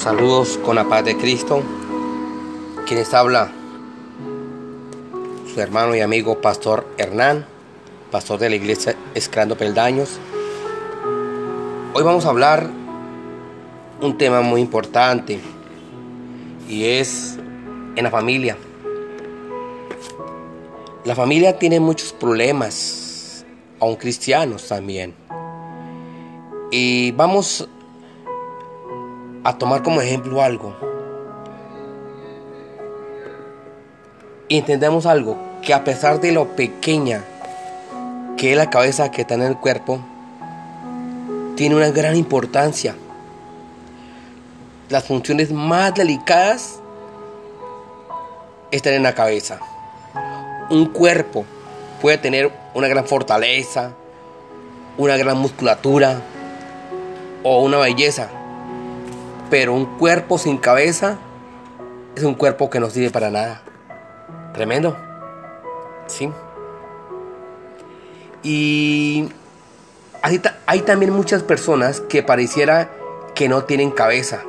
Saludos con la paz de Cristo. Quienes habla su hermano y amigo Pastor Hernán, pastor de la iglesia Escrando Peldaños. Hoy vamos a hablar un tema muy importante y es en la familia. La familia tiene muchos problemas, aun cristianos también. Y vamos a tomar como ejemplo algo. Y entendemos algo, que a pesar de lo pequeña que es la cabeza que está en el cuerpo, tiene una gran importancia. Las funciones más delicadas están en la cabeza. Un cuerpo puede tener una gran fortaleza, una gran musculatura o una belleza, pero un cuerpo sin cabeza es un cuerpo que no sirve para nada. Tremendo. Sí. Y hay, hay también muchas personas que pareciera que no tienen cabeza.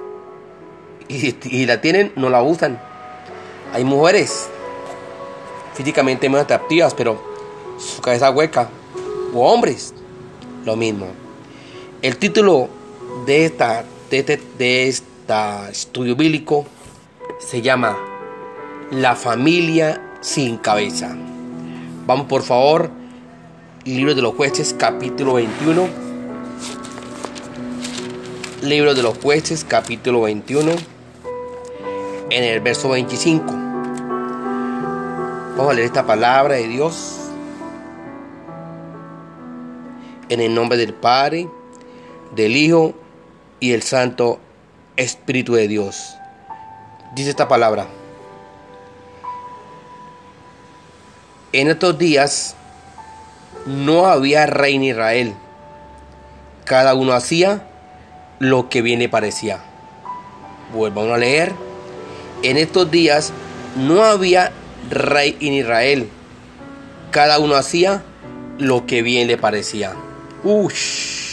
Y, y la tienen, no la usan. Hay mujeres físicamente muy atractivas, pero su cabeza hueca. O hombres, lo mismo. El título de esta de de este estudio bíblico se llama La familia sin cabeza. Vamos por favor, libro de los jueces capítulo 21. Libro de los jueces capítulo 21 en el verso 25. Vamos a leer esta palabra de Dios. En el nombre del Padre, del Hijo y el Santo Espíritu de Dios. Dice esta palabra. En estos días no había rey en Israel. Cada uno hacía lo que bien le parecía. Vuelvan a leer. En estos días no había rey en Israel. Cada uno hacía lo que bien le parecía. Ush.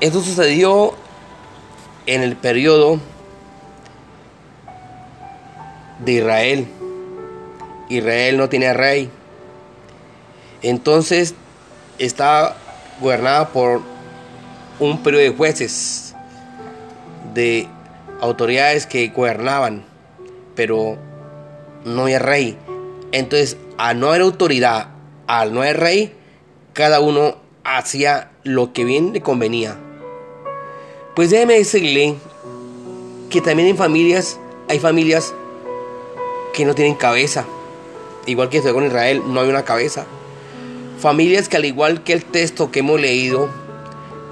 Esto sucedió en el periodo de Israel. Israel no tenía rey. Entonces estaba gobernada por un periodo de jueces, de autoridades que gobernaban, pero no había rey. Entonces, al no haber autoridad, al no haber rey, cada uno hacía lo que bien le convenía. Pues déjeme decirle que también en familias hay familias que no tienen cabeza. Igual que con Israel, no hay una cabeza. Familias que al igual que el texto que hemos leído,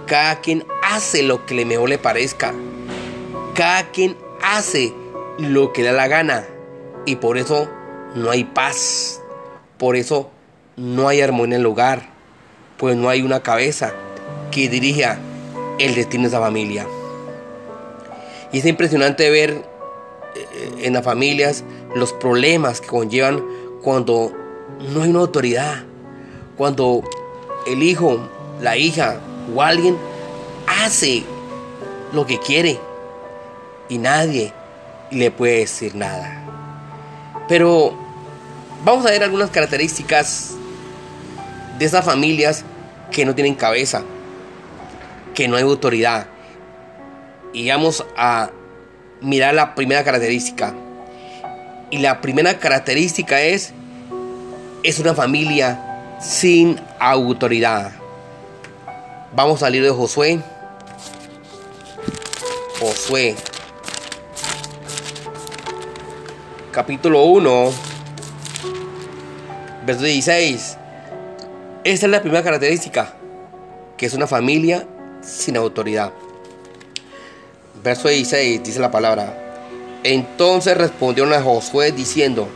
cada quien hace lo que le mejor le parezca. Cada quien hace lo que le da la gana. Y por eso no hay paz. Por eso no hay armonía en el hogar. Pues no hay una cabeza que dirija el destino de esa familia. Y es impresionante ver eh, en las familias los problemas que conllevan cuando no hay una autoridad, cuando el hijo, la hija o alguien hace lo que quiere y nadie le puede decir nada. Pero vamos a ver algunas características de esas familias que no tienen cabeza que no hay autoridad. Y vamos a mirar la primera característica. Y la primera característica es, es una familia sin autoridad. Vamos a salir de Josué. Josué. Capítulo 1. Verso 16. Esta es la primera característica. Que es una familia sin autoridad. Verso 16 dice la palabra. Entonces respondieron a Josué diciendo,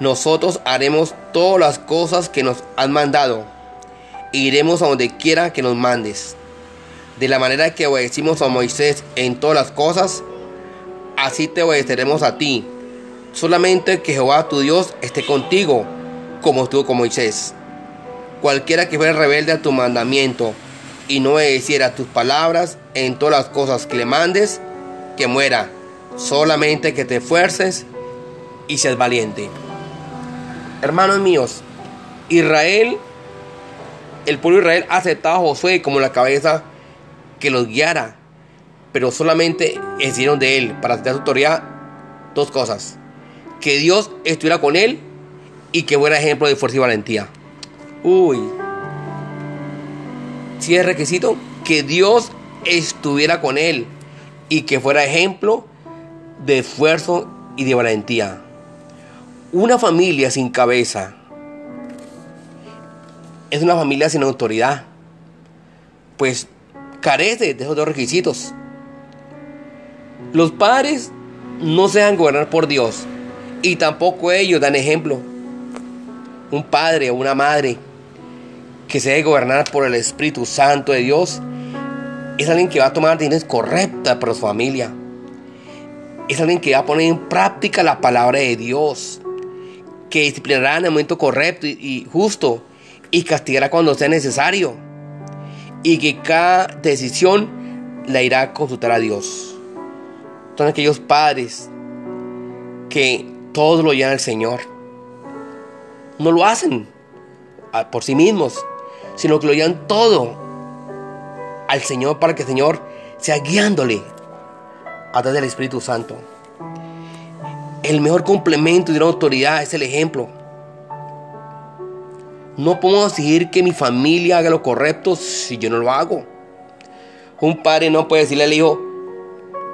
nosotros haremos todas las cosas que nos han mandado. E iremos a donde quiera que nos mandes. De la manera que obedecimos a Moisés en todas las cosas, así te obedeceremos a ti. Solamente que Jehová tu Dios esté contigo, como estuvo con Moisés. Cualquiera que fuera rebelde a tu mandamiento y no obedeciera tus palabras en todas las cosas que le mandes, que muera. Solamente que te esfuerces y seas valiente. Hermanos míos, Israel, el pueblo de Israel ha aceptado a Josué como la cabeza que los guiara, pero solamente hicieron de él para tener su autoridad dos cosas: que Dios estuviera con él y que fuera ejemplo de fuerza y valentía. Uy, si es requisito que Dios estuviera con él y que fuera ejemplo de esfuerzo y de valentía. Una familia sin cabeza es una familia sin autoridad, pues carece de esos dos requisitos. Los padres no se dejan gobernar por Dios y tampoco ellos dan ejemplo. Un padre o una madre que se debe gobernar por el Espíritu Santo de Dios es alguien que va a tomar decisiones correctas para su familia. Es alguien que va a poner en práctica la palabra de Dios. Que disciplinará en el momento correcto y, justo. Y castigará cuando sea necesario. Y que cada decisión la irá a consultar a Dios. Son aquellos padres que todo lo llevan al Señor. No lo hacen por sí mismos, sino que lo llevan todo al Señor para que el Señor sea guiándole a través del Espíritu Santo. El mejor complemento de una autoridad es el ejemplo. No podemos decir que mi familia haga lo correcto si yo no lo hago. Un padre no puede decirle al hijo,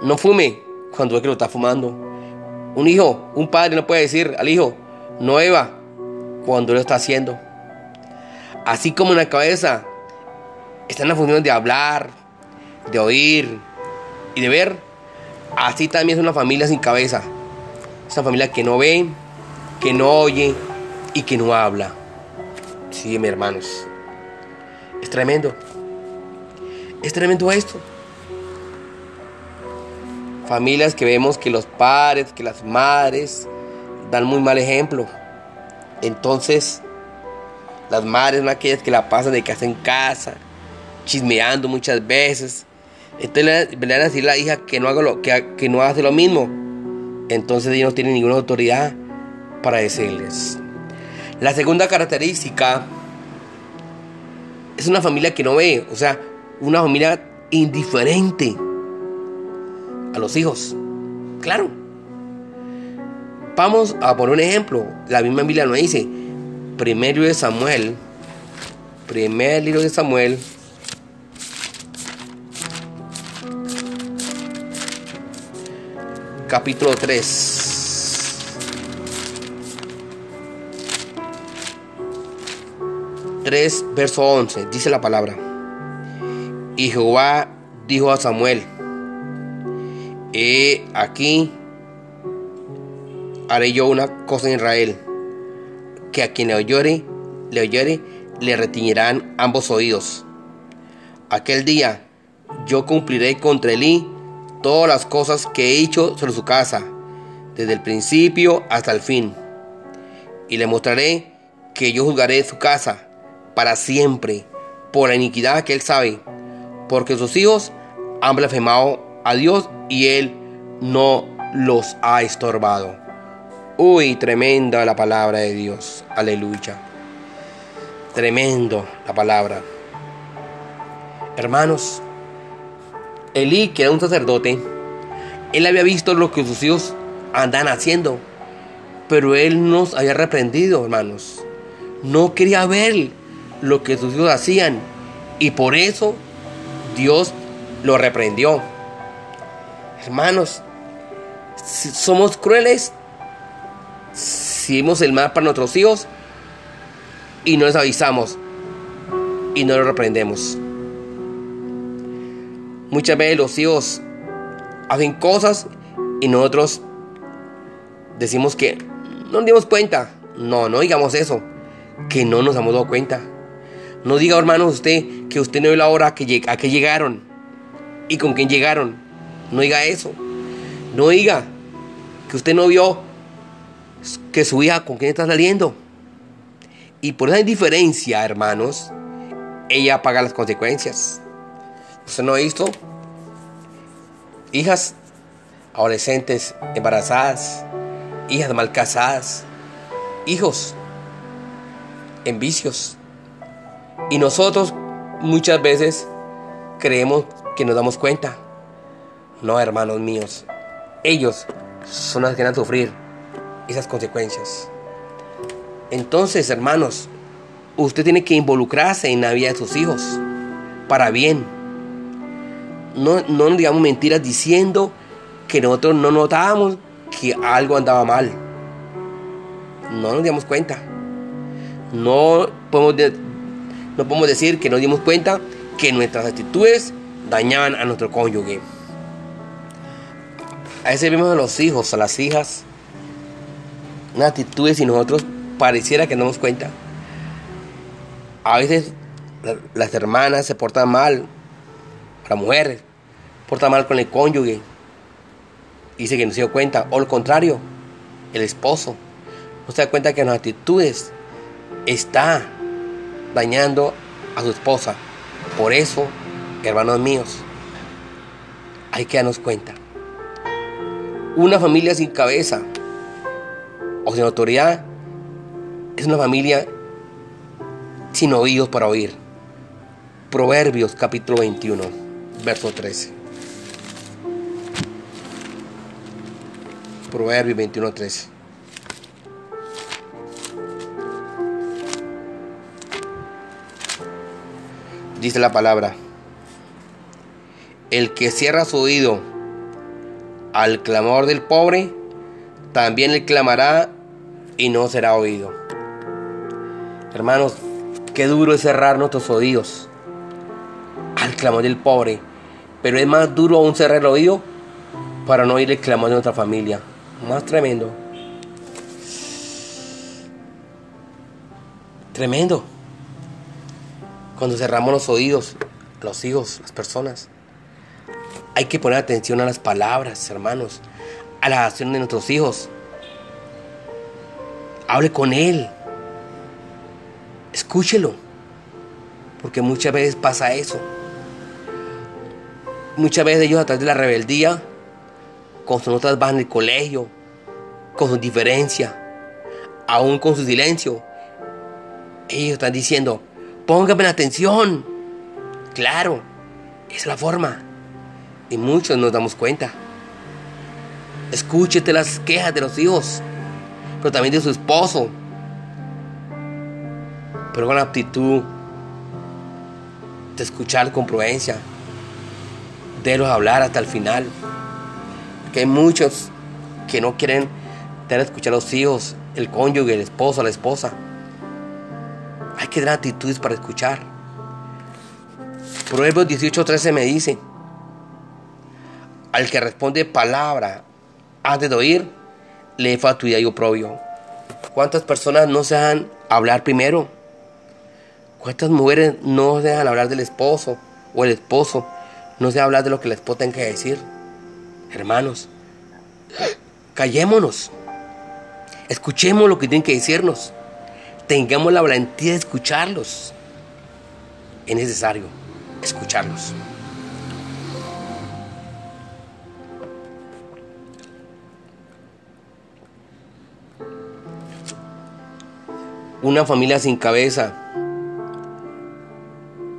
no fume cuando ve que lo está fumando. Un hijo, un padre no puede decir al hijo, no beba cuando lo está haciendo. Así como en la cabeza está en la función de hablar, de oír y de ver, así también es una familia sin cabeza. Es una familia que no ve, que no oye y que no habla. Sí, mis hermanos. Es tremendo. Es tremendo esto. Familias que vemos que los padres, que las madres dan muy mal ejemplo. Entonces, las madres son aquellas que la pasan de casa en casa, chismeando muchas veces. Entonces le van a decir a la hija que no haga lo, que, que no hace lo mismo. Entonces ellos no tienen ninguna autoridad para decirles. La segunda característica es una familia que no ve, o sea, una familia indiferente a los hijos. Claro. Vamos a poner un ejemplo. La misma Biblia nos dice, Primero de Samuel, primer libro de Samuel, capítulo 3. Tres, verso 11, dice la palabra. Y Jehová dijo a Samuel, he aquí, haré yo una cosa en Israel que a quien le oyere, le oyere, le retiñirán ambos oídos. Aquel día yo cumpliré contra Elí todas las cosas que he hecho sobre su casa, desde el principio hasta el fin. Y le mostraré que yo juzgaré su casa para siempre por la iniquidad que él sabe, porque sus hijos han blasfemado a Dios y él no los ha estorbado. Uy, tremenda la palabra de Dios. Aleluya. Tremendo la palabra. Hermanos, Elí, que era un sacerdote, él había visto lo que sus hijos andan haciendo, pero él nos había reprendido, hermanos. No quería ver lo que sus hijos hacían y por eso Dios lo reprendió. Hermanos, somos crueles si vemos el mal para nuestros hijos y no les avisamos y no los reprendemos. Muchas veces los hijos hacen cosas y nosotros decimos que no nos dimos cuenta. No, no digamos eso, que no nos hemos dado cuenta. No diga, hermano, usted que usted no vio la hora que a que llegaron y con quién llegaron. No diga eso. No diga que usted no vio que su hija con quién está saliendo. Y por esa indiferencia, hermanos, ella paga las consecuencias. ¿Usted no ha visto? Hijas adolescentes embarazadas, hijas mal casadas, hijos en vicios. Y nosotros muchas veces creemos que nos damos cuenta. No, hermanos míos, ellos son los que van a sufrir esas consecuencias. Entonces, hermanos, usted tiene que involucrarse en la vida de sus hijos para bien. No, no digamos mentiras diciendo que nosotros no notábamos que algo andaba mal. No nos dimos cuenta. No podemos, no podemos decir que nos dimos cuenta que nuestras actitudes dañaban a nuestro cónyuge. A veces vemos a los hijos, a las hijas, unas actitudes y nosotros pareciera que no nos cuenta. A veces las hermanas se portan mal, la mujer porta mal con el cónyuge, dice que no se dio cuenta, o lo contrario, el esposo no se da cuenta que las actitudes está dañando a su esposa. Por eso, hermanos míos, hay que darnos cuenta. Una familia sin cabeza o sin autoridad es una familia sin oídos para oír. Proverbios capítulo 21, verso 13. Proverbios 21, 13. Dice la palabra, el que cierra su oído al clamor del pobre, también le clamará y no será oído. Hermanos, qué duro es cerrar nuestros oídos al clamor del pobre, pero es más duro aún cerrar el oído para no oír el clamor de nuestra familia más tremendo. Tremendo. Cuando cerramos los oídos, los hijos, las personas. Hay que poner atención a las palabras, hermanos, a las acciones de nuestros hijos. Hable con él. Escúchelo. Porque muchas veces pasa eso. Muchas veces ellos a través de la rebeldía con sus notas bajas en el colegio, con su diferencia, aún con su silencio. Ellos están diciendo, póngame la atención. Claro, es la forma. Y muchos nos damos cuenta. Escúchete las quejas de los hijos, pero también de su esposo. Pero con la aptitud de escuchar con prudencia, de los hablar hasta el final que hay muchos que no quieren tener escuchar a los hijos, el cónyuge, el esposo, la esposa. Hay que dar actitudes para escuchar. Proverbios 18:13 me dice, al que responde palabra antes de oír, le fatuidad y oprobio. ¿Cuántas personas no se dejan hablar primero? ¿Cuántas mujeres no se dejan hablar del esposo o el esposo no se deja hablar de lo que el esposo tenga que decir? Hermanos, callémonos. Escuchemos lo que tienen que decirnos. Tengamos la valentía de escucharlos. Es necesario escucharlos. Una familia sin cabeza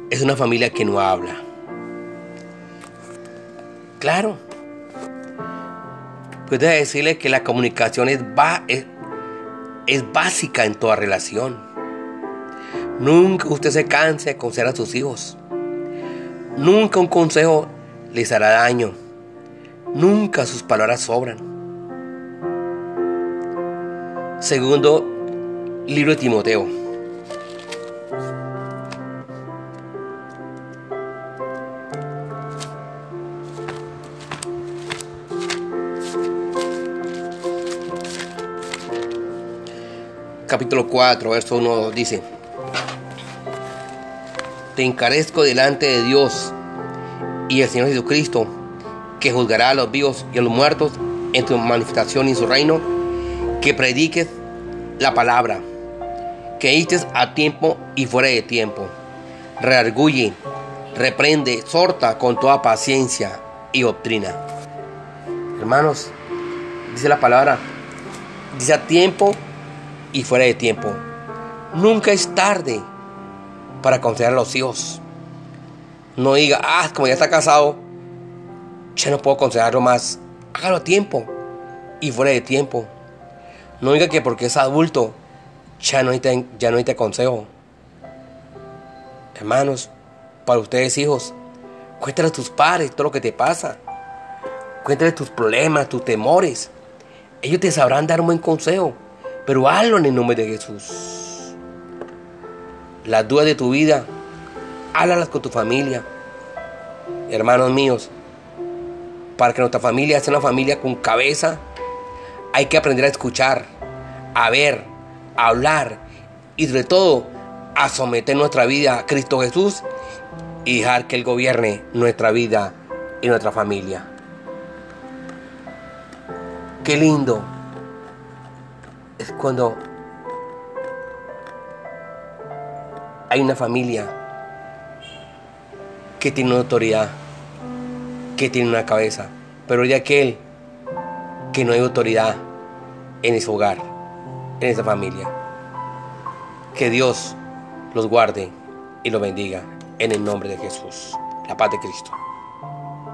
es una familia que no habla. Claro, Puedo decirle que la comunicación es, es, básica en toda relación. Nunca usted se canse de conocer a sus hijos. Nunca un consejo les hará daño. Nunca sus palabras sobran. Segundo libro de Timoteo. capítulo 4, verso 1 dice, Te encarezco delante de Dios y el Señor Jesucristo, que juzgará a los vivos y a los muertos en su manifestación y en su reino, que prediques la palabra, que dices a tiempo y fuera de tiempo, reargulle, reprende, exhorta con toda paciencia y doctrina. Hermanos, dice la palabra, dice a tiempo y fuera de tiempo. Nunca es tarde para aconsejar a los hijos. No diga, ah, como ya está casado, ya no puedo aconsejarlo más. Hágalo a tiempo y fuera de tiempo. No diga que porque es adulto, ya no te, ya no. Hermanos, para ustedes hijos, cuéntale a tus padres todo lo que te pasa. Cuéntale tus problemas, tus temores. Ellos te sabrán dar un buen consejo, pero hazlo en el nombre de Jesús. Las dudas de tu vida, háblalas con tu familia. Hermanos míos, para que nuestra familia sea una familia con cabeza, hay que aprender a escuchar, a ver, a hablar y sobre todo a someter nuestra vida a Cristo Jesús y dejar que Él gobierne nuestra vida y nuestra familia. Qué lindo es cuando hay una familia que tiene una autoridad, que tiene una cabeza, pero hay aquel que no hay autoridad en ese hogar, en esa familia. Que Dios los guarde y los bendiga en el nombre de Jesús. La paz de Cristo.